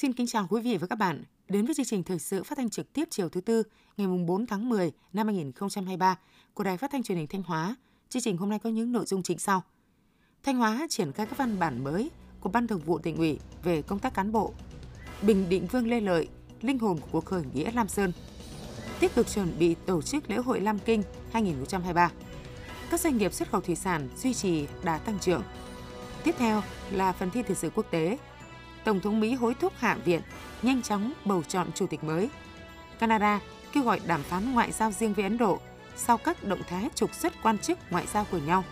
Xin kính chào quý vị và các bạn đến với chương trình thời sự phát thanh trực tiếp chiều thứ tư ngày 4 tháng 10 năm 2023 của Đài Phát thanh Truyền hình Thanh Hóa. Chương trình hôm nay có những nội dung chính sau. Thanh Hóa triển khai các văn bản mới của Ban Thường vụ tỉnh ủy về công tác cán bộ. Bình Định Vương Lê Lợi, linh hồn của cuộc khởi nghĩa Lam Sơn. Tích cực chuẩn bị tổ chức lễ hội Lam Kinh 2023. Các doanh nghiệp xuất khẩu thủy sản duy trì đà tăng trưởng. Tiếp theo là phần thi thời sự quốc tế Tổng thống Mỹ hối thúc Hạ viện nhanh chóng bầu chọn chủ tịch mới. Canada kêu gọi đàm phán ngoại giao riêng với Ấn Độ sau các động thái trục xuất quan chức ngoại giao của nhau.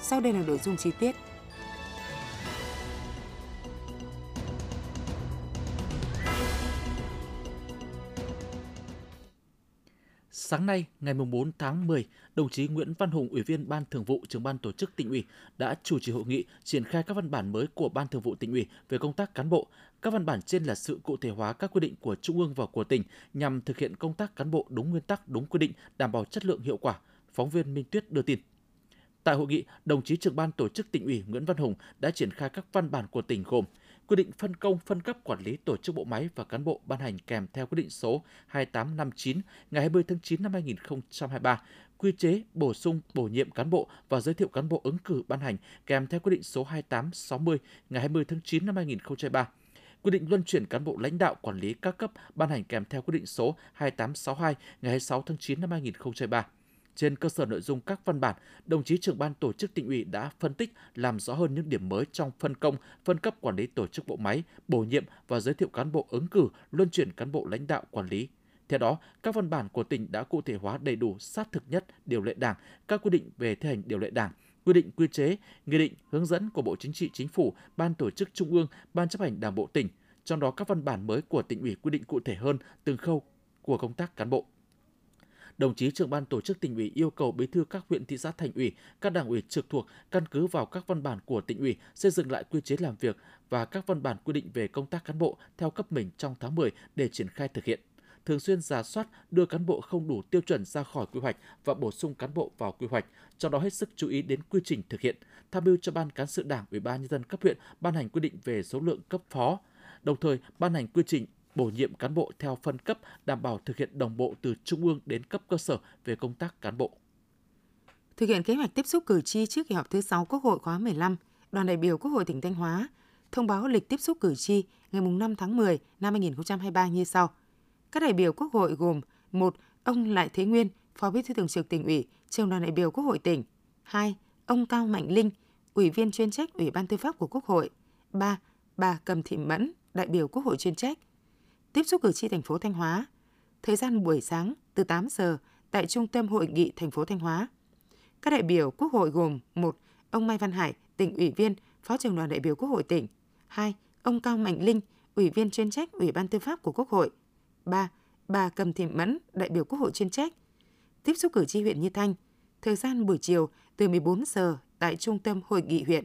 Sau đây là nội dung chi tiết. Sáng nay, ngày 4 tháng 10, đồng chí Nguyễn Văn Hùng, Ủy viên Ban Thường vụ, Trưởng ban Tổ chức Tỉnh ủy đã chủ trì hội nghị triển khai các văn bản mới của Ban Thường vụ Tỉnh ủy về công tác cán bộ. Các văn bản trên là sự cụ thể hóa các quy định của Trung ương và của tỉnh nhằm thực hiện công tác cán bộ đúng nguyên tắc, đúng quy định, đảm bảo chất lượng hiệu quả. Phóng viên Minh Tuyết đưa tin. Tại hội nghị, đồng chí trưởng ban tổ chức tỉnh ủy Nguyễn Văn Hùng đã triển khai các văn bản của tỉnh gồm quy định phân công phân cấp quản lý tổ chức bộ máy và cán bộ ban hành kèm theo quyết định số 2859 ngày 20 tháng 9 năm 2023, quy chế bổ sung bổ nhiệm cán bộ và giới thiệu cán bộ ứng cử ban hành kèm theo quyết định số 2860 ngày 20 tháng 9 năm 2023 quy định luân chuyển cán bộ lãnh đạo quản lý các cấp ban hành kèm theo quyết định số 2862 ngày 26 tháng 9 năm 2023. Trên cơ sở nội dung các văn bản, đồng chí trưởng ban tổ chức tỉnh ủy đã phân tích làm rõ hơn những điểm mới trong phân công, phân cấp quản lý tổ chức bộ máy, bổ nhiệm và giới thiệu cán bộ ứng cử, luân chuyển cán bộ lãnh đạo quản lý. Theo đó, các văn bản của tỉnh đã cụ thể hóa đầy đủ sát thực nhất điều lệ Đảng, các quy định về thi hành điều lệ Đảng, quy định quy chế, nghị định, hướng dẫn của Bộ Chính trị Chính phủ, Ban tổ chức Trung ương, Ban chấp hành Đảng bộ tỉnh. Trong đó các văn bản mới của tỉnh ủy quy định cụ thể hơn từng khâu của công tác cán bộ đồng chí trưởng ban tổ chức tỉnh ủy yêu cầu bí thư các huyện thị xã thành ủy, các đảng ủy trực thuộc căn cứ vào các văn bản của tỉnh ủy xây dựng lại quy chế làm việc và các văn bản quy định về công tác cán bộ theo cấp mình trong tháng 10 để triển khai thực hiện. Thường xuyên giả soát đưa cán bộ không đủ tiêu chuẩn ra khỏi quy hoạch và bổ sung cán bộ vào quy hoạch, trong đó hết sức chú ý đến quy trình thực hiện, tham mưu cho ban cán sự Đảng, Ủy ban nhân dân cấp huyện ban hành quy định về số lượng cấp phó, đồng thời ban hành quy trình bổ nhiệm cán bộ theo phân cấp đảm bảo thực hiện đồng bộ từ trung ương đến cấp cơ sở về công tác cán bộ. Thực hiện kế hoạch tiếp xúc cử tri trước kỳ họp thứ 6 Quốc hội khóa 15, đoàn đại biểu Quốc hội tỉnh Thanh Hóa thông báo lịch tiếp xúc cử tri ngày 5 tháng 10 năm 2023 như sau. Các đại biểu Quốc hội gồm một Ông Lại Thế Nguyên, Phó Bí thư Thường trực tỉnh ủy, trường đoàn đại biểu Quốc hội tỉnh. 2. Ông Cao Mạnh Linh, Ủy viên chuyên trách Ủy ban Tư pháp của Quốc hội. 3. Bà Cầm Thị Mẫn, đại biểu Quốc hội chuyên trách tiếp xúc cử tri thành phố Thanh Hóa. Thời gian buổi sáng từ 8 giờ tại Trung tâm Hội nghị thành phố Thanh Hóa. Các đại biểu Quốc hội gồm 1 Ông Mai Văn Hải, tỉnh ủy viên, Phó trưởng đoàn đại biểu Quốc hội tỉnh. 2. Ông Cao Mạnh Linh, Ủy viên chuyên trách Ủy ban Tư pháp của Quốc hội. 3. Bà Cầm Thị Mẫn, đại biểu Quốc hội chuyên trách. Tiếp xúc cử tri huyện Như Thanh. Thời gian buổi chiều từ 14 giờ tại Trung tâm Hội nghị huyện.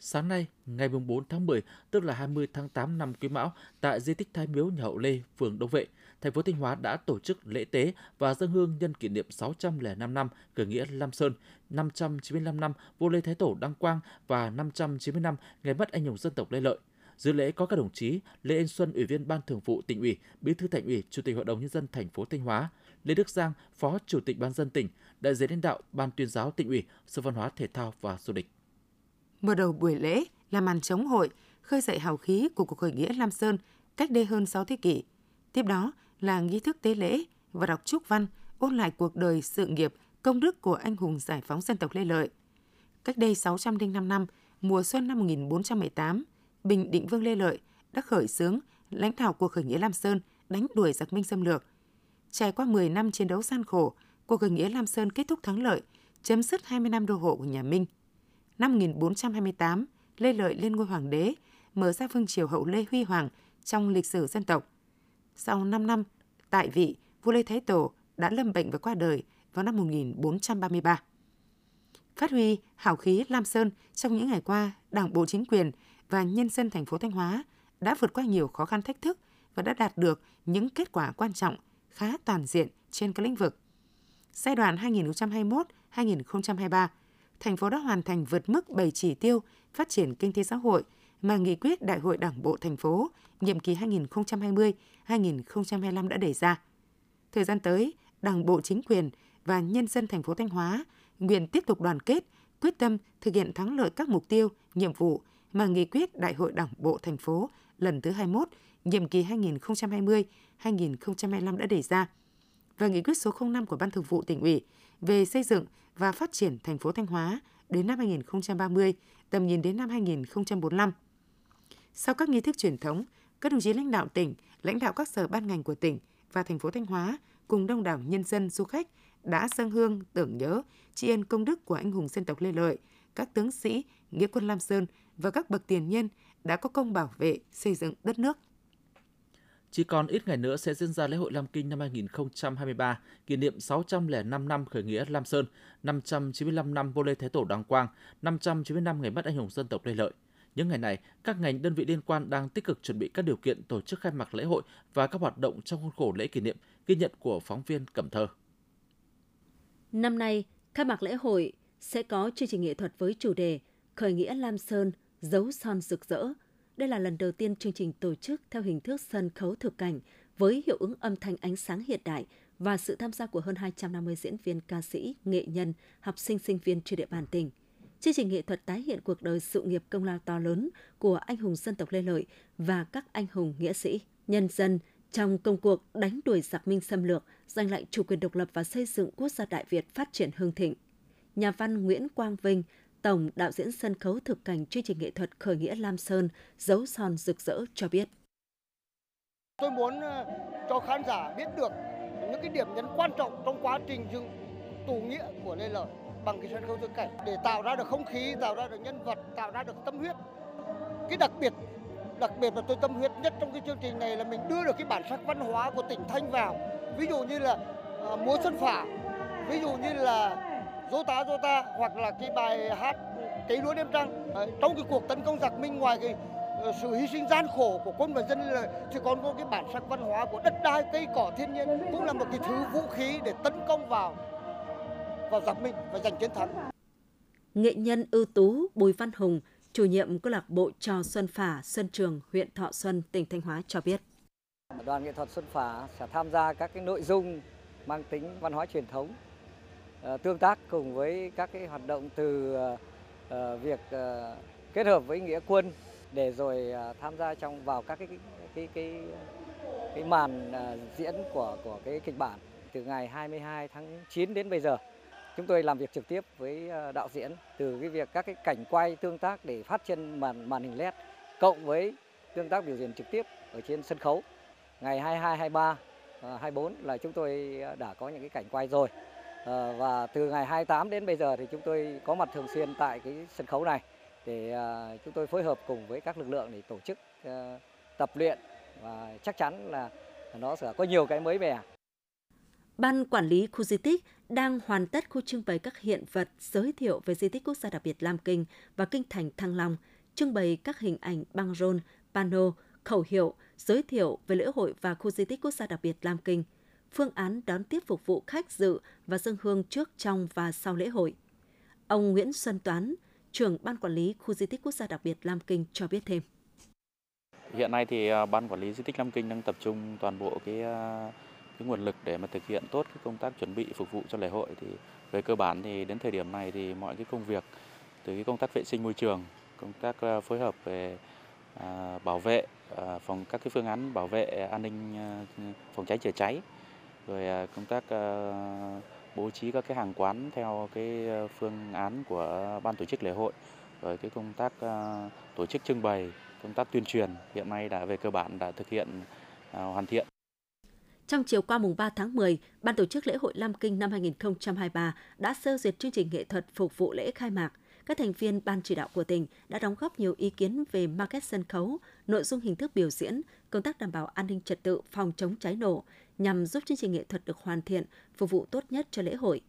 Sáng nay, ngày 4 tháng 10, tức là 20 tháng 8 năm Quý Mão, tại di tích Thái Miếu nhà Hậu Lê, phường Đông Vệ, thành phố Thanh Hóa đã tổ chức lễ tế và dân hương nhân kỷ niệm 605 năm khởi nghĩa Lam Sơn, 595 năm vua Lê Thái Tổ đăng quang và 590 năm ngày mất anh hùng dân tộc Lê Lợi. Dự lễ có các đồng chí Lê Anh Xuân, Ủy viên Ban Thường vụ Tỉnh ủy, Bí thư Thành ủy, Chủ tịch Hội đồng nhân dân thành phố Thanh Hóa, Lê Đức Giang, Phó Chủ tịch Ban dân tỉnh, đại diện lãnh đạo Ban tuyên giáo Tỉnh ủy, Sở Văn hóa Thể thao và Du lịch. Mở đầu buổi lễ là màn chống hội, khơi dậy hào khí của cuộc khởi nghĩa Lam Sơn cách đây hơn 6 thế kỷ. Tiếp đó là nghi thức tế lễ và đọc chúc văn ôn lại cuộc đời sự nghiệp công đức của anh hùng giải phóng dân tộc Lê Lợi. Cách đây 605 năm, mùa xuân năm 1418, Bình Định Vương Lê Lợi đã khởi xướng lãnh đạo cuộc khởi nghĩa Lam Sơn đánh đuổi giặc Minh xâm lược. Trải qua 10 năm chiến đấu gian khổ, cuộc khởi nghĩa Lam Sơn kết thúc thắng lợi, chấm dứt 20 năm đô hộ của nhà Minh – năm 1428, Lê Lợi lên ngôi hoàng đế, mở ra vương triều hậu Lê Huy Hoàng trong lịch sử dân tộc. Sau 5 năm tại vị, vua Lê Thái Tổ đã lâm bệnh và qua đời vào năm 1433. Phát huy hào khí Lam Sơn trong những ngày qua, Đảng bộ chính quyền và nhân dân thành phố Thanh Hóa đã vượt qua nhiều khó khăn thách thức và đã đạt được những kết quả quan trọng khá toàn diện trên các lĩnh vực. Giai đoạn 2021-2023, thành phố đã hoàn thành vượt mức 7 chỉ tiêu phát triển kinh tế xã hội mà nghị quyết Đại hội Đảng bộ thành phố nhiệm kỳ 2020-2025 đã đề ra. Thời gian tới, Đảng bộ chính quyền và nhân dân thành phố Thanh Hóa nguyện tiếp tục đoàn kết, quyết tâm thực hiện thắng lợi các mục tiêu, nhiệm vụ mà nghị quyết Đại hội Đảng bộ thành phố lần thứ 21, nhiệm kỳ 2020-2025 đã đề ra và nghị quyết số 05 của Ban Thường vụ tỉnh ủy về xây dựng và phát triển thành phố Thanh Hóa đến năm 2030, tầm nhìn đến năm 2045. Sau các nghi thức truyền thống, các đồng chí lãnh đạo tỉnh, lãnh đạo các sở ban ngành của tỉnh và thành phố Thanh Hóa cùng đông đảo nhân dân du khách đã dâng hương tưởng nhớ tri ân công đức của anh hùng dân tộc Lê Lợi, các tướng sĩ, nghĩa quân Lam Sơn và các bậc tiền nhân đã có công bảo vệ, xây dựng đất nước. Chỉ còn ít ngày nữa sẽ diễn ra lễ hội Lam Kinh năm 2023, kỷ niệm 605 năm khởi nghĩa Lam Sơn, 595 năm vô lê Thế Tổ Đăng Quang, 590 năm ngày mất anh hùng dân tộc Lê Lợi. Những ngày này, các ngành đơn vị liên quan đang tích cực chuẩn bị các điều kiện tổ chức khai mạc lễ hội và các hoạt động trong khuôn khổ lễ kỷ niệm, ghi nhận của phóng viên Cẩm Thơ. Năm nay, khai mạc lễ hội sẽ có chương trình nghệ thuật với chủ đề Khởi nghĩa Lam Sơn, dấu son rực rỡ. Đây là lần đầu tiên chương trình tổ chức theo hình thức sân khấu thực cảnh với hiệu ứng âm thanh ánh sáng hiện đại và sự tham gia của hơn 250 diễn viên ca sĩ, nghệ nhân, học sinh sinh viên trên địa bàn tỉnh. Chương trình nghệ thuật tái hiện cuộc đời sự nghiệp công lao to lớn của anh hùng dân tộc Lê Lợi và các anh hùng nghĩa sĩ, nhân dân trong công cuộc đánh đuổi giặc minh xâm lược, giành lại chủ quyền độc lập và xây dựng quốc gia Đại Việt phát triển hưng thịnh. Nhà văn Nguyễn Quang Vinh, Tổng đạo diễn sân khấu thực cảnh chương trình nghệ thuật Khởi nghĩa Lam Sơn, dấu son rực rỡ cho biết. Tôi muốn ờ, cho khán giả biết được những cái điểm nhấn quan trọng trong quá trình dựng tù nghĩa của Lê Lợi bằng cái sân khấu thực cảnh để tạo ra được không khí, tạo ra được nhân vật, tạo ra được tâm huyết. Cái đặc biệt đặc biệt là tôi tâm huyết nhất trong cái chương trình này là mình đưa được cái bản sắc văn hóa của tỉnh Thanh vào. Ví dụ như là uh, múa xuân phả, ví dụ như là dô ta hoặc là cái bài hát cấy lúa đêm trăng. Trong cái cuộc tấn công giặc minh ngoài cái uh, sự hy sinh gian khổ của quân và dân là thì còn có cái bản sắc văn hóa của đất đai, cây cỏ thiên nhiên cũng là một cái thứ vũ khí để tấn công vào vào giặc minh và giành chiến thắng. Nghệ nhân ưu tú Bùi Văn Hùng, chủ nhiệm câu lạc bộ trò Xuân Phả, Xuân Trường, huyện Thọ Xuân, tỉnh Thanh Hóa cho biết. Đoàn nghệ thuật Xuân Phả sẽ tham gia các cái nội dung mang tính văn hóa truyền thống, ờ, Ờ, tương tác cùng với các cái hoạt động từ ờ, ờ, việc kết hợp với nghĩa quân để rồi tham gia trong vào các cái cái cái cái màn diễn của của cái kịch bản từ ngày 22 tháng 9 đến bây giờ. Chúng tôi làm việc trực tiếp với đạo diễn từ cái việc các cái cảnh quay tương tác để phát trên màn màn hình LED cộng với tương tác biểu diễn trực tiếp ở trên sân khấu. Ngày 22, 23, 24 là chúng tôi đã có những cái cảnh quay rồi. Ờ, và từ ngày 28 đến bây giờ thì chúng tôi có mặt thường xuyên tại cái sân khấu này để ờ, chúng tôi phối hợp cùng với các lực lượng để tổ chức ờ, tập luyện và chắc chắn là nó sẽ có nhiều cái mới mẻ. Ban quản lý khu di tích đang hoàn tất khu trưng bày các hiện vật giới thiệu về di tích quốc gia đặc biệt Lam Kinh và kinh thành Thăng Long, trưng bày các hình ảnh băng rôn, pano, khẩu hiệu, giới thiệu về lễ hội và khu di tích quốc gia đặc biệt Lam Kinh, phương án đón tiếp phục vụ khách dự và dân hương trước, trong và sau lễ hội. Ông Nguyễn Xuân Toán, trưởng Ban Quản lý Khu di tích quốc gia đặc biệt Lam Kinh cho biết thêm. Hiện nay thì à, Ban Quản lý Di tích Lam Kinh đang tập trung toàn bộ cái à, cái nguồn lực để mà thực hiện tốt cái công tác chuẩn bị phục vụ cho lễ hội thì về cơ bản thì đến thời điểm này thì mọi cái công việc từ cái công tác vệ sinh môi trường, công tác à, phối hợp về bảo vệ phòng các cái phương án bảo vệ an ninh phòng cháy chữa cháy rồi à, công tác à, bố trí các cái hàng quán theo cái à, phương án của ban tổ chức lễ hội rồi cái công tác tổ chức trưng bày công tác tuyên truyền hiện nay đã về cơ bản đã thực hiện hoàn thiện trong chiều qua mùng 3 tháng 10, Ban tổ chức lễ hội Lam Kinh năm 2023 đã sơ duyệt chương trình nghệ thuật phục vụ lễ khai mạc. Các thành viên ban chỉ đạo của tỉnh đã đóng góp nhiều ý kiến về market sân khấu, nội dung hình thức biểu diễn, công tác đảm bảo an ninh trật tự, phòng chống cháy nổ nhằm giúp chương trình nghệ thuật được hoàn thiện, phục vụ tốt nhất cho lễ hội.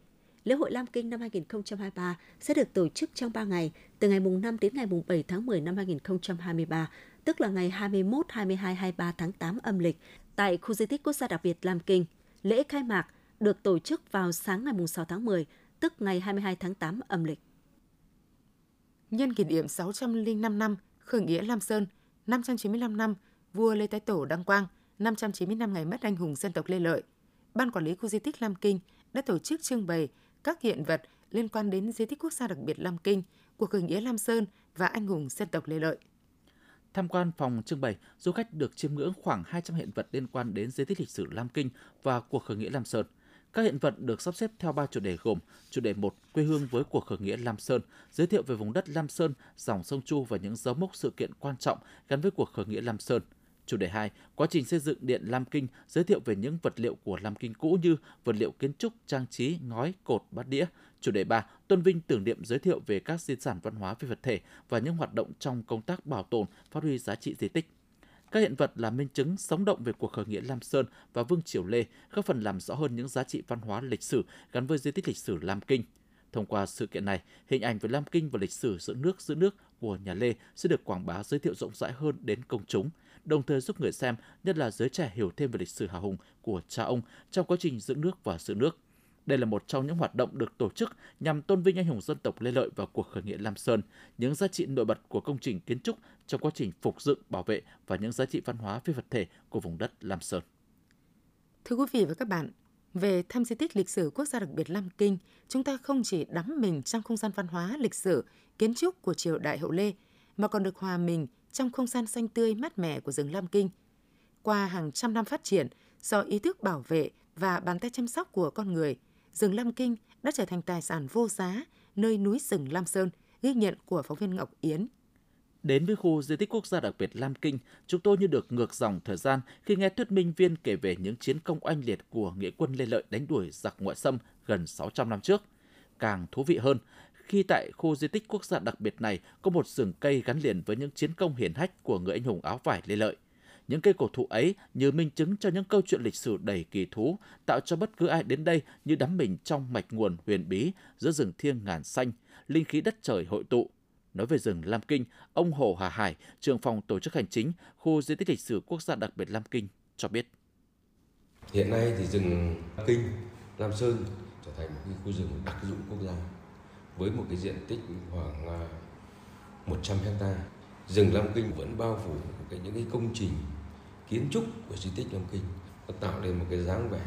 Lễ hội Lam Kinh năm 2023 sẽ được tổ chức trong 3 ngày, từ ngày mùng 5 đến ngày mùng 7 tháng 10 năm 2023, tức là ngày 21, 22, 23 tháng 8 âm lịch tại khu di tích quốc gia đặc biệt Lam Kinh. Lễ khai mạc được tổ chức vào sáng ngày mùng 6 tháng 10, tức ngày 22 tháng 8 âm lịch. Nhân kỷ niệm 605 năm khởi nghĩa Lam Sơn, 595 năm vua Lê Thái Tổ đăng quang, 595 ngày mất anh hùng dân tộc Lê Lợi. Ban quản lý khu di tích Lam Kinh đã tổ chức trưng bày các hiện vật liên quan đến di tích quốc gia đặc biệt Lam Kinh, cuộc khởi nghĩa Lam Sơn và anh hùng dân tộc Lê Lợi. Tham quan phòng trưng bày, du khách được chiêm ngưỡng khoảng 200 hiện vật liên quan đến di tích lịch sử Lam Kinh và cuộc khởi nghĩa Lam Sơn. Các hiện vật được sắp xếp theo ba chủ đề gồm chủ đề 1 quê hương với cuộc khởi nghĩa Lam Sơn, giới thiệu về vùng đất Lam Sơn, dòng sông Chu và những dấu mốc sự kiện quan trọng gắn với cuộc khởi nghĩa Lam Sơn. Chủ đề 2, quá trình xây dựng điện Lam Kinh, giới thiệu về những vật liệu của Lam Kinh cũ như vật liệu kiến trúc, trang trí, ngói, cột, bát đĩa. Chủ đề 3, tôn vinh tưởng niệm giới thiệu về các di sản văn hóa phi vật thể và những hoạt động trong công tác bảo tồn, phát huy giá trị di tích. Các hiện vật là minh chứng sống động về cuộc khởi nghĩa Lam Sơn và Vương Triều Lê, góp phần làm rõ hơn những giá trị văn hóa lịch sử gắn với di tích lịch sử Lam Kinh. Thông qua sự kiện này, hình ảnh về Lam Kinh và lịch sử giữ nước giữ nước của nhà Lê sẽ được quảng bá giới thiệu rộng rãi hơn đến công chúng, đồng thời giúp người xem, nhất là giới trẻ hiểu thêm về lịch sử hào hùng của cha ông trong quá trình giữ nước và giữ nước. Đây là một trong những hoạt động được tổ chức nhằm tôn vinh anh hùng dân tộc Lê Lợi và cuộc khởi nghĩa Lam Sơn, những giá trị nổi bật của công trình kiến trúc trong quá trình phục dựng, bảo vệ và những giá trị văn hóa phi vật thể của vùng đất Lam Sơn. Thưa quý vị và các bạn, về thăm di tích lịch sử quốc gia đặc biệt Lam Kinh, chúng ta không chỉ đắm mình trong không gian văn hóa, lịch sử, kiến trúc của triều đại hậu Lê, mà còn được hòa mình trong không gian xanh tươi mát mẻ của rừng Lam Kinh. Qua hàng trăm năm phát triển, do ý thức bảo vệ và bàn tay chăm sóc của con người, rừng Lam Kinh đã trở thành tài sản vô giá nơi núi rừng Lam Sơn, ghi nhận của phóng viên Ngọc Yến. Đến với khu di tích quốc gia đặc biệt Lam Kinh, chúng tôi như được ngược dòng thời gian khi nghe thuyết minh viên kể về những chiến công oanh liệt của nghĩa quân Lê Lợi đánh đuổi giặc ngoại xâm gần 600 năm trước. Càng thú vị hơn, khi tại khu di tích quốc gia đặc biệt này có một rừng cây gắn liền với những chiến công hiển hách của người anh hùng áo vải Lê Lợi. Những cây cổ thụ ấy như minh chứng cho những câu chuyện lịch sử đầy kỳ thú, tạo cho bất cứ ai đến đây như đắm mình trong mạch nguồn huyền bí giữa rừng thiêng ngàn xanh, linh khí đất trời hội tụ. Nói về rừng Lam Kinh, ông Hồ Hà Hải, trưởng phòng tổ chức hành chính khu di tích lịch sử quốc gia đặc biệt Lam Kinh cho biết. Hiện nay thì rừng Lam Kinh, Lam Sơn trở thành một khu rừng đặc dụng quốc gia với một cái diện tích khoảng 100 hectare hecta. Rừng Lam Kinh vẫn bao phủ cái những cái công trình kiến trúc của di tích Long Kinh nó tạo nên một cái dáng vẻ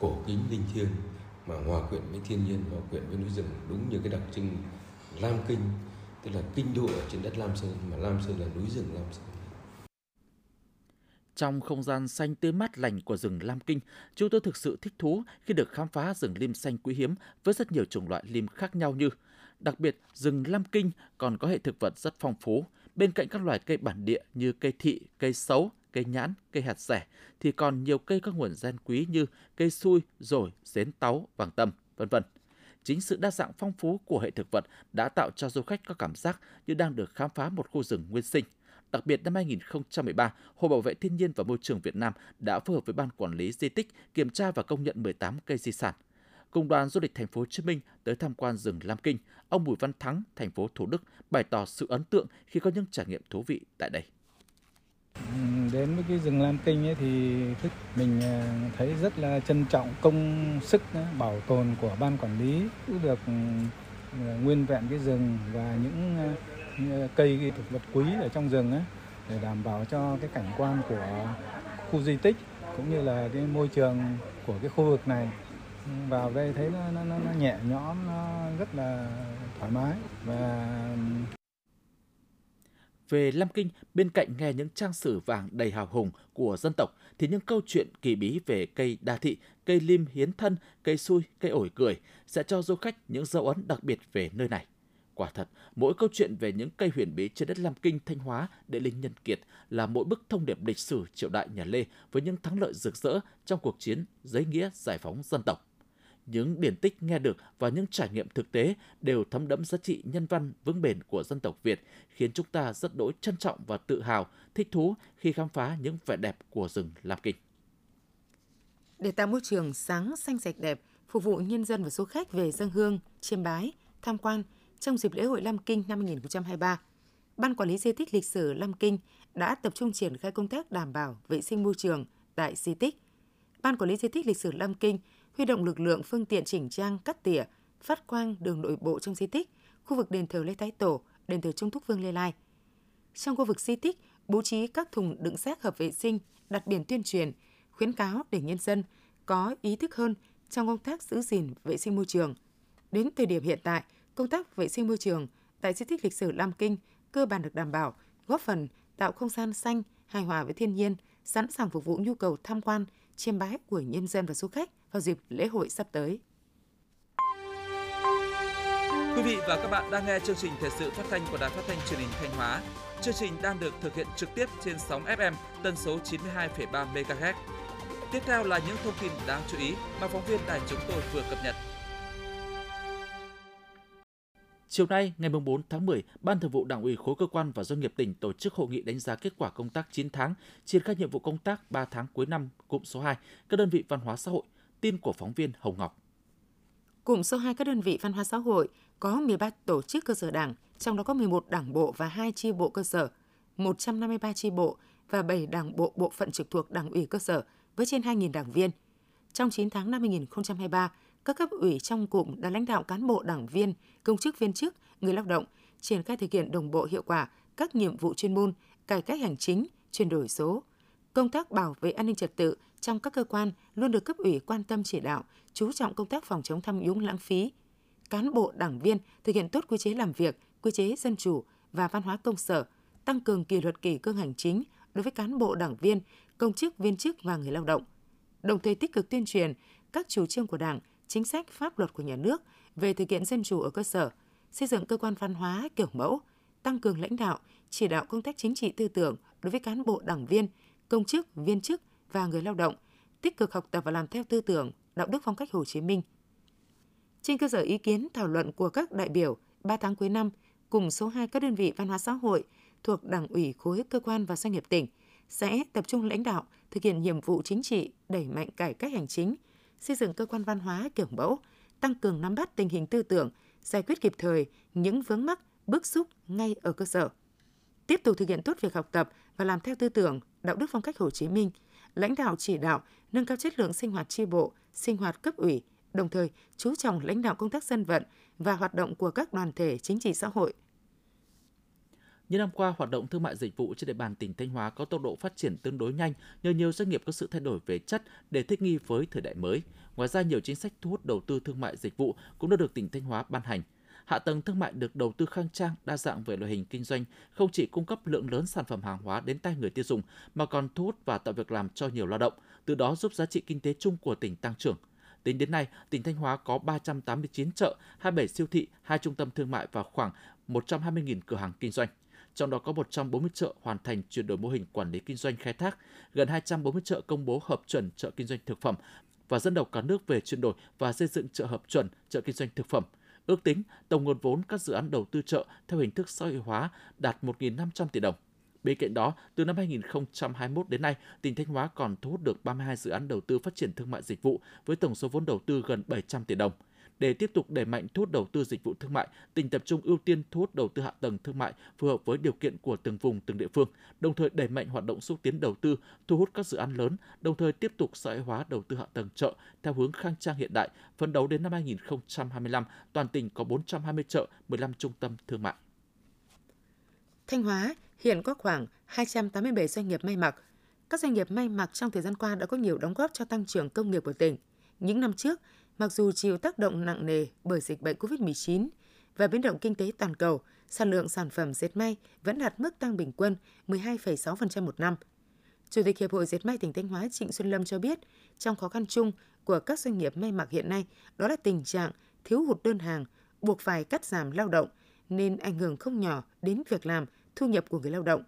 cổ kính linh thiêng mà hòa quyện với thiên nhiên hòa quyện với núi rừng đúng như cái đặc trưng Lam Kinh tức là kinh đô ở trên đất Lam Sơn mà Lam Sơn là núi rừng Lam Sơn trong không gian xanh tươi mát lành của rừng Lam Kinh, chúng tôi thực sự thích thú khi được khám phá rừng lim xanh quý hiếm với rất nhiều chủng loại lim khác nhau như Đặc biệt, rừng Lam Kinh còn có hệ thực vật rất phong phú. Bên cạnh các loài cây bản địa như cây thị, cây sấu, cây nhãn, cây hạt rẻ, thì còn nhiều cây các nguồn gen quý như cây xui, rồi, xến táo, vàng tâm, vân vân. Chính sự đa dạng phong phú của hệ thực vật đã tạo cho du khách có cảm giác như đang được khám phá một khu rừng nguyên sinh. Đặc biệt năm 2013, Hội Bảo vệ Thiên nhiên và Môi trường Việt Nam đã phối hợp với Ban Quản lý Di tích kiểm tra và công nhận 18 cây di sản. Cùng đoàn du lịch thành phố Hồ Chí Minh tới tham quan rừng Lam Kinh, ông Bùi Văn Thắng, thành phố Thủ Đức bày tỏ sự ấn tượng khi có những trải nghiệm thú vị tại đây. Đến với cái rừng Lam Kinh ấy thì mình ờ, thấy rất là trân trọng công sức ờ, bảo tồn của ban quản lý cũng được ừ, ờ, nguyên vẹn cái rừng và những cây thực vật quý ở trong rừng ấy để đảm bảo cho cái cảnh quan của khu di tích cũng như là cái môi trường của cái khu vực này vào đây thấy nó, nó, nó, nó nhẹ nhõm nó rất là thoải mái và về Lam Kinh, bên cạnh nghe những trang sử vàng đầy hào hùng của dân tộc, thì những câu chuyện kỳ bí về cây đa thị, cây lim hiến thân, cây xui, cây ổi cười sẽ cho du khách những dấu ấn đặc biệt về nơi này. Quả thật, mỗi câu chuyện về những cây huyền bí trên đất Lam Kinh, Thanh Hóa, Đệ Linh Nhân Kiệt là mỗi bức thông điệp lịch sử triều đại nhà Lê với những thắng lợi rực rỡ trong cuộc chiến giấy nghĩa giải phóng dân tộc những điển tích nghe được và những trải nghiệm thực tế đều thấm đẫm giá trị nhân văn vững bền của dân tộc Việt, khiến chúng ta rất đỗi trân trọng và tự hào, thích thú khi khám phá những vẻ đẹp của rừng Lam Kinh. Để tạo môi trường sáng, xanh sạch đẹp, phục vụ nhân dân và du khách về dân hương, chiêm bái, tham quan trong dịp lễ hội Lam Kinh năm 2023, Ban Quản lý Di tích lịch sử Lam Kinh đã tập trung triển khai công tác đảm bảo vệ sinh môi trường tại di tích. Ban Quản lý Di tích lịch sử Lam Kinh huy động lực lượng phương tiện chỉnh trang cắt tỉa, phát quang đường nội bộ trong di tích, khu vực đền thờ Lê Thái Tổ đền thờ Trung Thúc Vương Lê Lai. Trong khu vực di tích, bố trí các thùng đựng rác hợp vệ sinh, đặt biển tuyên truyền, khuyến cáo để nhân dân có ý thức hơn trong công tác giữ gìn vệ sinh môi trường. Đến thời điểm hiện tại, công tác vệ sinh môi trường tại di tích lịch sử Lam Kinh cơ bản được đảm bảo, góp phần tạo không gian xanh, hài hòa với thiên nhiên, sẵn sàng phục vụ nhu cầu tham quan, chiêm bái của nhân dân và du khách vào dịp lễ hội sắp tới. Quý vị và các bạn đang nghe chương trình thời sự phát thanh của Đài Phát thanh Truyền hình Thanh Hóa. Chương trình đang được thực hiện trực tiếp trên sóng FM tần số 92,3 MHz. Tiếp theo là những thông tin đáng chú ý mà phóng viên đài chúng tôi vừa cập nhật. Chiều nay, ngày 4 tháng 10, Ban Thường vụ Đảng ủy khối cơ quan và doanh nghiệp tỉnh tổ chức hội nghị đánh giá kết quả công tác 9 tháng, triển khai nhiệm vụ công tác 3 tháng cuối năm cụm số 2, các đơn vị văn hóa xã hội. Tin của phóng viên Hồng Ngọc. Cụm số 2 các đơn vị văn hóa xã hội có 13 tổ chức cơ sở đảng, trong đó có 11 đảng bộ và 2 chi bộ cơ sở, 153 chi bộ và 7 đảng bộ bộ phận trực thuộc đảng ủy cơ sở với trên 2.000 đảng viên. Trong 9 tháng năm 2023, các cấp ủy trong cụm đã lãnh đạo cán bộ đảng viên, công chức viên chức, người lao động triển khai thực hiện đồng bộ hiệu quả các nhiệm vụ chuyên môn, cải cách hành chính, chuyển đổi số. Công tác bảo vệ an ninh trật tự trong các cơ quan luôn được cấp ủy quan tâm chỉ đạo, chú trọng công tác phòng chống tham nhũng lãng phí. Cán bộ đảng viên thực hiện tốt quy chế làm việc, quy chế dân chủ và văn hóa công sở, tăng cường kỷ luật kỷ cương hành chính đối với cán bộ đảng viên, công chức viên chức và người lao động. Đồng thời tích cực tuyên truyền các chủ trương của Đảng, chính sách pháp luật của nhà nước về thực hiện dân chủ ở cơ sở, xây dựng cơ quan văn hóa kiểu mẫu, tăng cường lãnh đạo, chỉ đạo công tác chính trị tư tưởng đối với cán bộ đảng viên, công chức, viên chức và người lao động, tích cực học tập và làm theo tư tưởng, đạo đức phong cách Hồ Chí Minh. Trên cơ sở ý kiến thảo luận của các đại biểu, 3 tháng cuối năm, cùng số 2 các đơn vị văn hóa xã hội thuộc Đảng ủy khối cơ quan và doanh nghiệp tỉnh sẽ tập trung lãnh đạo thực hiện nhiệm vụ chính trị, đẩy mạnh cải cách hành chính, xây dựng cơ quan văn hóa kiểu mẫu, tăng cường nắm bắt tình hình tư tưởng, giải quyết kịp thời những vướng mắc, bức xúc ngay ở cơ sở. Tiếp tục thực hiện tốt việc học tập và làm theo tư tưởng, đạo đức phong cách Hồ Chí Minh, lãnh đạo chỉ đạo nâng cao chất lượng sinh hoạt tri bộ, sinh hoạt cấp ủy, đồng thời chú trọng lãnh đạo công tác dân vận và hoạt động của các đoàn thể chính trị xã hội. Những năm qua, hoạt động thương mại dịch vụ trên địa bàn tỉnh Thanh Hóa có tốc độ phát triển tương đối nhanh nhờ nhiều doanh nghiệp có sự thay đổi về chất để thích nghi với thời đại mới. Ngoài ra, nhiều chính sách thu hút đầu tư thương mại dịch vụ cũng đã được tỉnh Thanh Hóa ban hành. Hạ tầng thương mại được đầu tư khang trang, đa dạng về loại hình kinh doanh, không chỉ cung cấp lượng lớn sản phẩm hàng hóa đến tay người tiêu dùng mà còn thu hút và tạo việc làm cho nhiều lao động, từ đó giúp giá trị kinh tế chung của tỉnh tăng trưởng. Tính đến nay, tỉnh Thanh Hóa có 389 chợ, 27 siêu thị, 2 trung tâm thương mại và khoảng 120.000 cửa hàng kinh doanh. Trong đó có 140 chợ hoàn thành chuyển đổi mô hình quản lý kinh doanh khai thác, gần 240 chợ công bố hợp chuẩn chợ kinh doanh thực phẩm và dẫn đầu cả nước về chuyển đổi và xây dựng chợ hợp chuẩn chợ kinh doanh thực phẩm. Ước tính tổng nguồn vốn các dự án đầu tư chợ theo hình thức xã hội hóa đạt 1.500 tỷ đồng. Bên cạnh đó, từ năm 2021 đến nay, tỉnh Thanh Hóa còn thu hút được 32 dự án đầu tư phát triển thương mại dịch vụ với tổng số vốn đầu tư gần 700 tỷ đồng. Để tiếp tục đẩy mạnh thu hút đầu tư dịch vụ thương mại, tỉnh tập trung ưu tiên thu hút đầu tư hạ tầng thương mại phù hợp với điều kiện của từng vùng, từng địa phương, đồng thời đẩy mạnh hoạt động xúc tiến đầu tư, thu hút các dự án lớn, đồng thời tiếp tục xã hội hóa đầu tư hạ tầng chợ theo hướng khang trang hiện đại, phấn đấu đến năm 2025, toàn tỉnh có 420 chợ, 15 trung tâm thương mại. Thanh Hóa hiện có khoảng 287 doanh nghiệp may mặc. Các doanh nghiệp may mặc trong thời gian qua đã có nhiều đóng góp cho tăng trưởng công nghiệp của tỉnh. Những năm trước, mặc dù chịu tác động nặng nề bởi dịch bệnh COVID-19 và biến động kinh tế toàn cầu, sản lượng sản phẩm dệt may vẫn đạt mức tăng bình quân 12,6% một năm. Chủ tịch Hiệp hội Dệt may tỉnh Thanh Hóa Trịnh Xuân Lâm cho biết, trong khó khăn chung của các doanh nghiệp may mặc hiện nay đó là tình trạng thiếu hụt đơn hàng, buộc phải cắt giảm lao động nên ảnh hưởng không nhỏ đến việc làm, thu nhập của người lao động.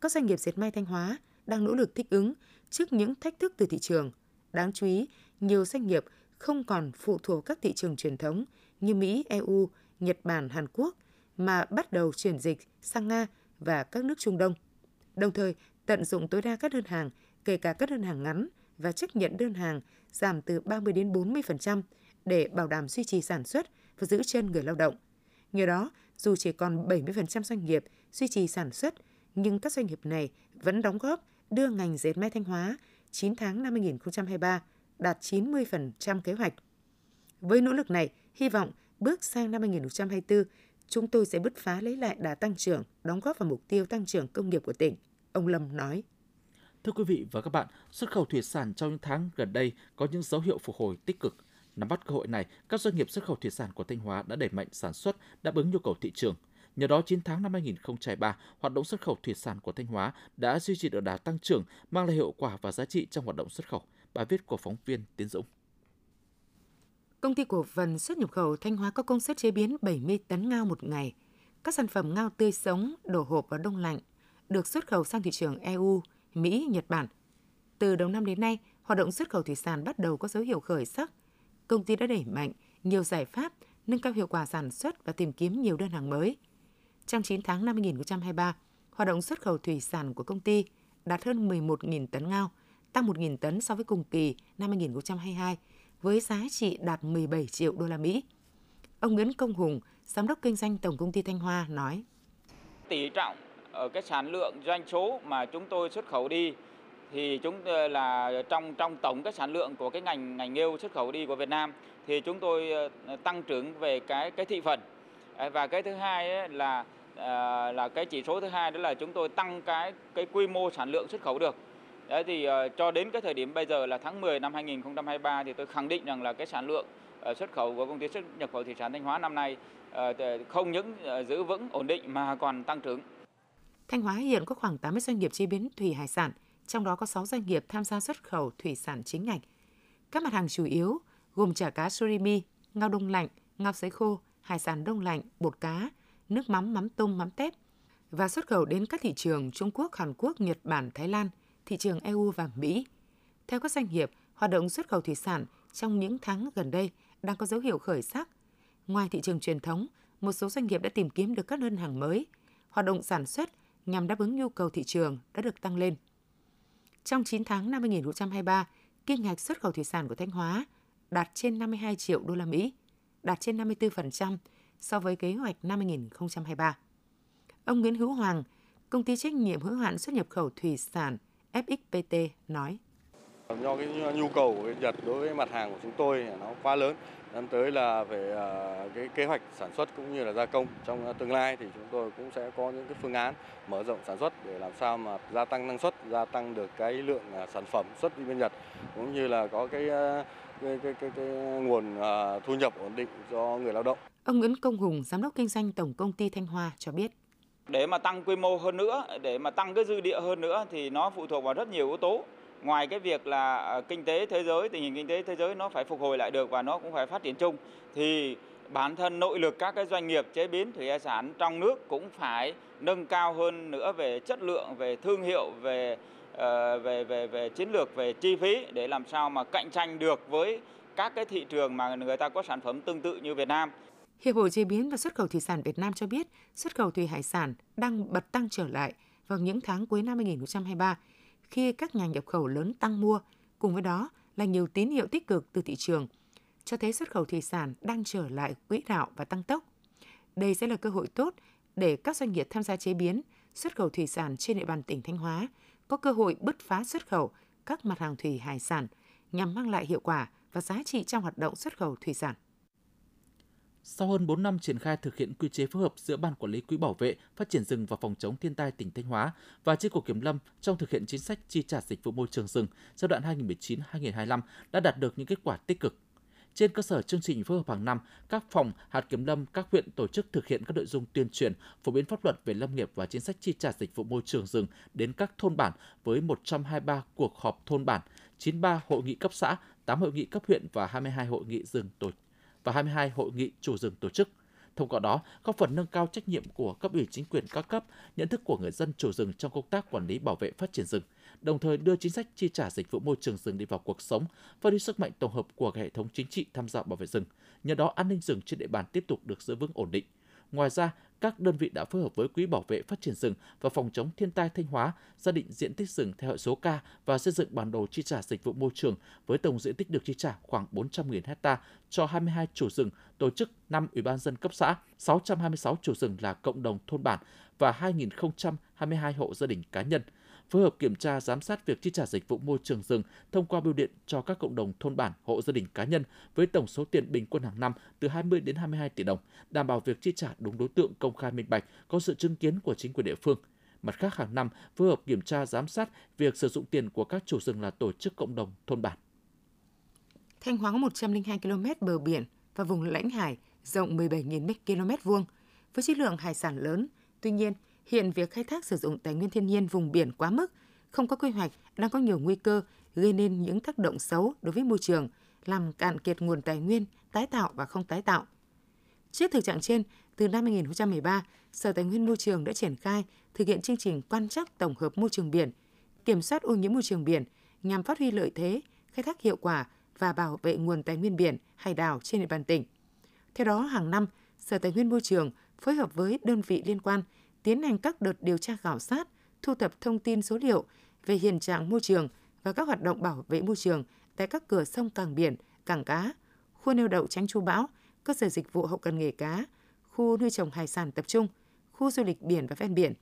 Các doanh nghiệp dệt may Thanh Hóa đang nỗ lực thích ứng trước những thách thức từ thị trường. Đáng chú ý, nhiều doanh nghiệp không còn phụ thuộc các thị trường truyền thống như Mỹ, EU, Nhật Bản, Hàn Quốc mà bắt đầu chuyển dịch sang Nga và các nước Trung Đông. Đồng thời, tận dụng tối đa các đơn hàng, kể cả các đơn hàng ngắn và chấp nhận đơn hàng giảm từ 30 đến 40% để bảo đảm duy trì sản xuất và giữ chân người lao động. Nhờ đó, dù chỉ còn 70% doanh nghiệp duy trì sản xuất, nhưng các doanh nghiệp này vẫn đóng góp đưa ngành dệt may Thanh Hóa 9 tháng năm 2023 đạt 90% kế hoạch. Với nỗ lực này, hy vọng bước sang năm 2024, chúng tôi sẽ bứt phá lấy lại đà tăng trưởng, đóng góp vào mục tiêu tăng trưởng công nghiệp của tỉnh, ông Lâm nói. Thưa quý vị và các bạn, xuất khẩu thủy sản trong những tháng gần đây có những dấu hiệu phục hồi tích cực. Nắm bắt cơ hội này, các doanh nghiệp xuất khẩu thủy sản của Thanh Hóa đã đẩy mạnh sản xuất, đáp ứng nhu cầu thị trường. Nhờ đó, 9 tháng năm 2023, hoạt động xuất khẩu thủy sản của Thanh Hóa đã duy trì được đà tăng trưởng, mang lại hiệu quả và giá trị trong hoạt động xuất khẩu. Bài viết của phóng viên Tiến Dũng. Công ty cổ phần xuất nhập khẩu Thanh Hóa có công suất chế biến 70 tấn ngao một ngày. Các sản phẩm ngao tươi sống, đổ hộp và đông lạnh được xuất khẩu sang thị trường EU, Mỹ, Nhật Bản. Từ đầu năm đến nay, hoạt động xuất khẩu thủy sản bắt đầu có dấu hiệu khởi sắc. Công ty đã đẩy mạnh nhiều giải pháp nâng cao hiệu quả sản xuất và tìm kiếm nhiều đơn hàng mới. Trong 9 tháng năm 2023, hoạt động xuất khẩu thủy sản của công ty đạt hơn 11.000 tấn ngao, tăng 1.000 tấn so với cùng kỳ năm 2022 với giá trị đạt 17 triệu đô la Mỹ. Ông Nguyễn Công Hùng, giám đốc kinh doanh Tổng công ty Thanh Hoa nói: Tỷ trọng ở cái sản lượng doanh số mà chúng tôi xuất khẩu đi thì chúng ờ, là trong trong tổng cái sản lượng của cái ngành ngành nghêu xuất khẩu đi của Việt Nam thì chúng tôi ờ, tăng trưởng về cái cái thị phần. Ờ, và cái thứ hai ấy là là cái chỉ số thứ hai đó là chúng tôi tăng cái cái quy mô sản lượng xuất khẩu được. Đấy thì uh, cho đến cái thời điểm bây giờ là tháng 10 năm 2023 thì tôi khẳng định rằng là cái sản lượng uh, xuất khẩu của công ty xuất nhập khẩu thủy sản Thanh Hóa năm nay uh, không những uh, giữ vững ổn định mà còn tăng trưởng. Thanh Hóa hiện có khoảng 80 doanh nghiệp chế biến thủy hải sản, trong đó có 6 doanh nghiệp tham gia xuất khẩu thủy sản chính ngạch. Các mặt hàng chủ yếu gồm chả cá surimi, ngao đông lạnh, ngao sấy khô, hải sản đông lạnh, bột cá, nước mắm, mắm tôm, mắm tép và xuất khẩu đến các thị trường Trung Quốc, Hàn Quốc, Nhật Bản, Thái Lan – thị trường EU và Mỹ. Theo các doanh nghiệp, hoạt động xuất khẩu thủy sản trong những tháng gần đây đang có dấu hiệu khởi sắc. Ngoài thị trường truyền thống, một số doanh nghiệp đã tìm kiếm được các đơn hàng mới. Hoạt động sản xuất nhằm đáp ứng nhu cầu thị trường đã được tăng lên. Trong 9 tháng năm 2023, kim ngạch xuất khẩu thủy sản của Thanh Hóa đạt trên 52 triệu đô la Mỹ, đạt trên 54% so với kế hoạch năm 2023. Ông Nguyễn Hữu Hoàng, công ty trách nhiệm hữu hạn xuất nhập khẩu thủy sản FXPT nói. Do cái nhu cầu của Nhật đối với mặt hàng của chúng tôi nó quá lớn, dẫn tới là về à, cái kế hoạch sản xuất cũng như là gia công trong tương lai thì chúng tôi cũng sẽ có những cái phương án mở rộng sản xuất để làm sao mà gia tăng năng suất, gia tăng được cái lượng à, sản phẩm xuất đi bên Nhật cũng như là có cái à, cái, cái, cái, cái nguồn thu nhập ổn định cho người lao động. Ông Nguyễn Công Hùng, giám đốc kinh doanh tổng công ty Thanh Hoa cho biết để mà tăng quy mô hơn nữa, để mà tăng cái dư địa hơn nữa thì nó phụ thuộc vào rất nhiều yếu tố. Ngoài cái việc là à, kinh tế thế giới, tình hình kinh tế thế giới nó phải phục hồi lại được và nó cũng phải phát triển chung thì bản thân nội lực các cái doanh nghiệp chế biến thủy hải sản trong nước cũng phải nâng cao hơn nữa về chất lượng, về thương hiệu, về ờ, về về về chiến lược, về chi phí để làm sao mà cạnh tranh được với các cái thị trường mà người ta có sản phẩm tương tự như Việt Nam. Hiệp hội Chế biến và Xuất khẩu Thủy sản Việt Nam cho biết xuất khẩu thủy hải sản đang bật tăng trở lại vào những tháng cuối năm 2023 khi các nhà nhập khẩu lớn tăng mua, cùng với đó là nhiều tín hiệu tích cực từ thị trường, cho thấy xuất khẩu thủy sản đang trở lại quỹ đạo và tăng tốc. Đây sẽ là cơ hội tốt để các doanh nghiệp tham gia chế biến, xuất khẩu thủy sản trên địa bàn tỉnh Thanh Hóa có cơ hội bứt phá xuất khẩu các mặt hàng thủy hải sản nhằm mang lại hiệu quả và giá trị trong hoạt động xuất khẩu thủy sản. Sau hơn 4 năm triển khai thực hiện quy chế phối hợp giữa Ban Quản lý Quỹ bảo vệ, phát triển rừng và phòng chống thiên tai tỉnh Thanh Hóa và Chi cục Kiểm lâm trong thực hiện chính sách chi trả dịch vụ môi trường rừng giai đoạn 2019-2025 đã đạt được những kết quả tích cực. Trên cơ sở chương trình phối hợp hàng năm, các phòng, hạt kiểm lâm, các huyện tổ chức thực hiện các nội dung tuyên truyền, phổ biến pháp luật về lâm nghiệp và chính sách chi trả dịch vụ môi trường rừng đến các thôn bản với 123 cuộc họp thôn bản, 93 hội nghị cấp xã, 8 hội nghị cấp huyện và 22 hội nghị rừng tổ và 22 hội nghị chủ rừng tổ chức. Thông qua đó, góp phần nâng cao trách nhiệm của cấp ủy chính quyền các cấp, nhận thức của người dân chủ rừng trong công tác quản lý bảo vệ phát triển rừng, đồng thời đưa chính sách chi trả dịch vụ môi trường rừng đi vào cuộc sống, phát huy sức mạnh tổng hợp của hệ thống chính trị tham gia bảo vệ rừng. Nhờ đó, an ninh rừng trên địa bàn tiếp tục được giữ vững ổn định. Ngoài ra, các đơn vị đã phối hợp với Quỹ bảo vệ phát triển rừng và phòng chống thiên tai Thanh Hóa xác định diện tích rừng theo hệ số K và xây dựng bản đồ chi trả dịch vụ môi trường với tổng diện tích được chi trả khoảng 400.000 hecta cho 22 chủ rừng, tổ chức 5 ủy ban dân cấp xã, 626 chủ rừng là cộng đồng thôn bản và 2.022 hộ gia đình cá nhân phối hợp kiểm tra giám sát việc chi trả dịch vụ môi trường rừng thông qua bưu điện cho các cộng đồng thôn bản, hộ gia đình cá nhân với tổng số tiền bình quân hàng năm từ 20 đến 22 tỷ đồng, đảm bảo việc chi trả đúng đối tượng công khai minh bạch, có sự chứng kiến của chính quyền địa phương. Mặt khác hàng năm phối hợp kiểm tra giám sát việc sử dụng tiền của các chủ rừng là tổ chức cộng đồng thôn bản. Thanh Hóa có 102 km bờ biển và vùng lãnh hải rộng 17.000 km vuông với chất lượng hải sản lớn. Tuy nhiên, hiện việc khai thác sử dụng tài nguyên thiên nhiên vùng biển quá mức, không có quy hoạch đang có nhiều nguy cơ gây nên những tác động xấu đối với môi trường, làm cạn kiệt nguồn tài nguyên tái tạo và không tái tạo. Trước thực trạng trên, từ năm 2013, Sở Tài nguyên Môi trường đã triển khai thực hiện chương trình quan trắc tổng hợp môi trường biển, kiểm soát ô nhiễm môi trường biển nhằm phát huy lợi thế, khai thác hiệu quả và bảo vệ nguồn tài nguyên biển, hải đảo trên địa bàn tỉnh. Theo đó, hàng năm, Sở Tài nguyên Môi trường phối hợp với đơn vị liên quan tiến hành các đợt điều tra khảo sát, thu thập thông tin số liệu về hiện trạng môi trường và các hoạt động bảo vệ môi trường tại các cửa sông cảng biển, cảng cá, khu neo đậu tránh chú bão, cơ sở dịch vụ hậu cần nghề cá, khu nuôi trồng hải sản tập trung, khu du lịch biển và ven biển.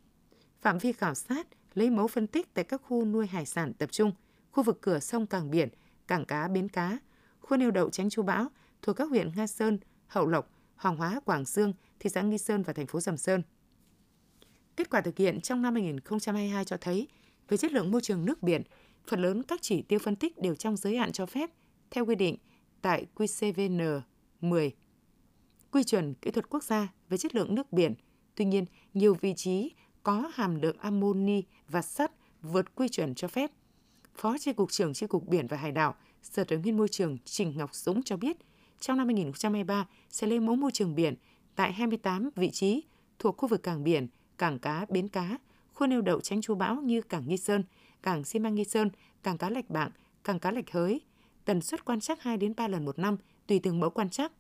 Phạm vi khảo sát lấy mẫu phân tích tại các khu nuôi hải sản tập trung, khu vực cửa sông cảng biển, cảng cá, bến cá, khu neo đậu tránh chú bão thuộc các huyện Nga Sơn, Hậu Lộc, Hoàng Hóa, Quảng Dương, thị xã Nghi Sơn và thành phố Sầm Sơn. Kết quả thực hiện trong năm 2022 cho thấy, về chất lượng môi trường nước biển, phần lớn các chỉ tiêu phân tích đều trong giới hạn cho phép theo quy định tại QCVN 10. Quy chuẩn kỹ thuật quốc gia về chất lượng nước biển. Tuy nhiên, nhiều vị trí có hàm lượng amoni và sắt vượt quy chuẩn cho phép. Phó Tri cục trưởng Tri cục Biển và Hải đảo, Sở Tài nguyên Môi trường Trình Ngọc Dũng cho biết, trong năm 2023 sẽ lấy mẫu môi trường biển tại 28 vị trí thuộc khu vực cảng biển, cảng cá, bến cá, khu neo đậu tránh chú bão như cảng Nghi Sơn, cảng xi măng Nghi Sơn, cảng cá Lạch Bạng, cảng cá Lạch Hới. Tần suất quan trắc 2 đến 3 lần một năm tùy từng mẫu quan trắc.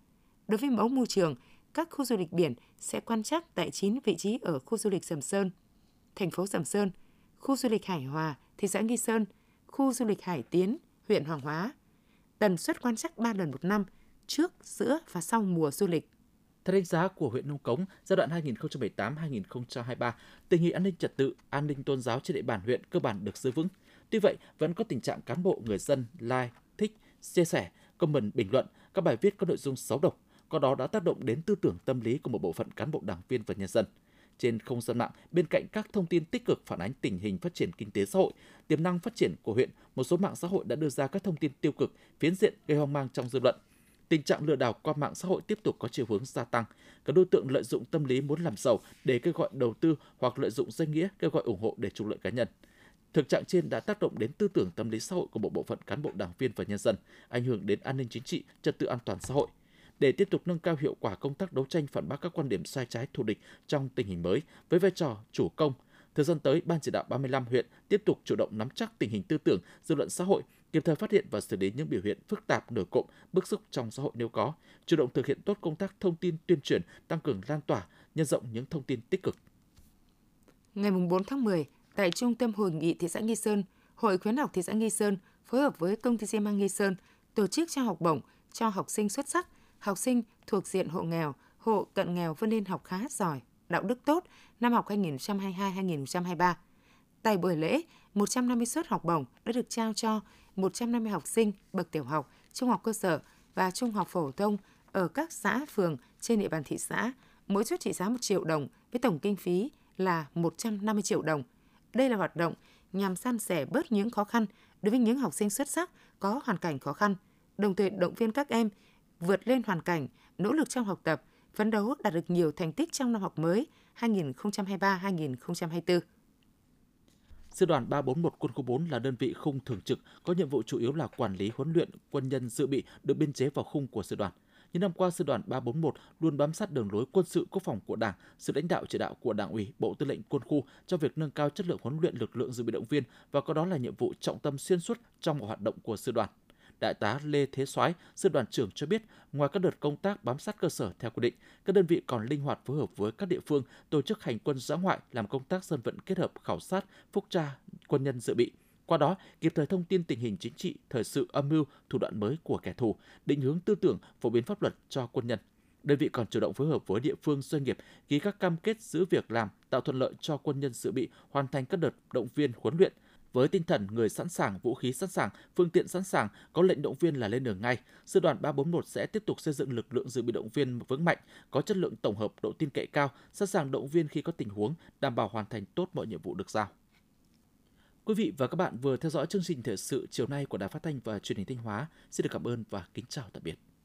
Đối với mẫu môi trường, các khu du lịch biển sẽ quan trắc tại 9 vị trí ở khu du lịch Sầm Sơn, thành phố Sầm Sơn, khu du lịch Hải Hòa, thị xã Nghi Sơn, khu du lịch Hải Tiến, huyện Hoàng Hóa. Tần suất quan trắc 3 lần một năm, trước, giữa và sau mùa du lịch. Theo đánh giá của huyện Nông Cống, giai đoạn 2018-2023, tình hình an ninh trật tự, an ninh tôn giáo trên địa bàn huyện cơ bản được giữ vững. Tuy vậy, vẫn có tình trạng cán bộ người dân like, thích, chia sẻ, comment bình luận các bài viết có nội dung xấu độc, có đó đã tác động đến tư tưởng tâm lý của một bộ phận cán bộ đảng viên và nhân dân. Trên không gian mạng, bên cạnh các thông tin tích cực phản ánh tình hình phát triển kinh tế xã hội, tiềm năng phát triển của huyện, một số mạng xã hội đã đưa ra các thông tin tiêu cực, phiến diện gây hoang mang trong dư luận. Tình trạng lừa đảo qua mạng xã hội tiếp tục có chiều hướng gia tăng. Các đối tượng lợi dụng tâm lý muốn làm giàu để kêu gọi đầu tư hoặc lợi dụng danh nghĩa kêu gọi ủng hộ để trục lợi cá nhân. Thực trạng trên đã tác động đến tư tưởng tâm lý xã hội của một bộ phận cán bộ đảng viên và nhân dân, ảnh hưởng đến an ninh chính trị, trật tự an toàn xã hội. Để tiếp tục nâng cao hiệu quả công tác đấu tranh phản bác các quan điểm sai trái thù địch trong tình hình mới với vai trò chủ công, thời gian tới Ban chỉ đạo 35 huyện tiếp tục chủ động nắm chắc tình hình tư tưởng, dư luận xã hội, kịp thời phát hiện và xử lý những biểu hiện phức tạp nổi cộng, bức xúc trong xã hội nếu có, chủ động thực hiện tốt công tác thông tin tuyên truyền, tăng cường lan tỏa, nhân rộng những thông tin tích cực. Ngày 4 tháng 10, tại Trung tâm Hội nghị thị xã Nghi Sơn, Hội khuyến học thị xã Nghi Sơn phối hợp với công ty xi măng Nghi Sơn tổ chức trao học bổng cho học sinh xuất sắc, học sinh thuộc diện hộ nghèo, hộ cận nghèo vươn lên học khá giỏi, đạo đức tốt năm học 2022-2023. Tại buổi lễ, 150 suất học bổng đã được trao cho 150 học sinh bậc tiểu học, trung học cơ sở và trung học phổ thông ở các xã, phường trên địa bàn thị xã, mỗi suất trị giá 1 triệu đồng với tổng kinh phí là 150 triệu đồng. Đây là hoạt động nhằm san sẻ bớt những khó khăn đối với những học sinh xuất sắc có hoàn cảnh khó khăn, đồng thời động viên các em vượt lên hoàn cảnh, nỗ lực trong học tập, phấn đấu đạt được nhiều thành tích trong năm học mới 2023-2024. Sư đoàn 341 Quân khu 4 là đơn vị không thường trực có nhiệm vụ chủ yếu là quản lý huấn luyện quân nhân dự bị được biên chế vào khung của sư đoàn. Những năm qua, sư đoàn 341 luôn bám sát đường lối quân sự quốc phòng của Đảng, sự lãnh đạo chỉ đạo của Đảng ủy, Bộ Tư lệnh Quân khu trong việc nâng cao chất lượng huấn luyện lực lượng dự bị động viên và có đó là nhiệm vụ trọng tâm xuyên suốt trong hoạt động của sư đoàn. Đại tá Lê Thế Soái, sư đoàn trưởng cho biết, ngoài các đợt công tác bám sát cơ sở theo quy định, các đơn vị còn linh hoạt phối hợp với các địa phương tổ chức hành quân giã ngoại làm công tác dân vận kết hợp khảo sát, phúc tra quân nhân dự bị. Qua đó, kịp thời thông tin tình hình chính trị, thời sự âm mưu, thủ đoạn mới của kẻ thù, định hướng tư tưởng, phổ biến pháp luật cho quân nhân. Đơn vị còn chủ động phối hợp với địa phương doanh nghiệp ký các cam kết giữ việc làm, tạo thuận lợi cho quân nhân dự bị hoàn thành các đợt động viên huấn luyện, với tinh thần người sẵn sàng, vũ khí sẵn sàng, phương tiện sẵn sàng, có lệnh động viên là lên đường ngay, sư đoàn 341 sẽ tiếp tục xây dựng lực lượng dự bị động viên vững mạnh, có chất lượng tổng hợp, độ tin cậy cao, sẵn sàng động viên khi có tình huống, đảm bảo hoàn thành tốt mọi nhiệm vụ được giao. Quý vị và các bạn vừa theo dõi chương trình thời sự chiều nay của Đài Phát thanh và Truyền hình Thanh Hóa. Xin được cảm ơn và kính chào tạm biệt.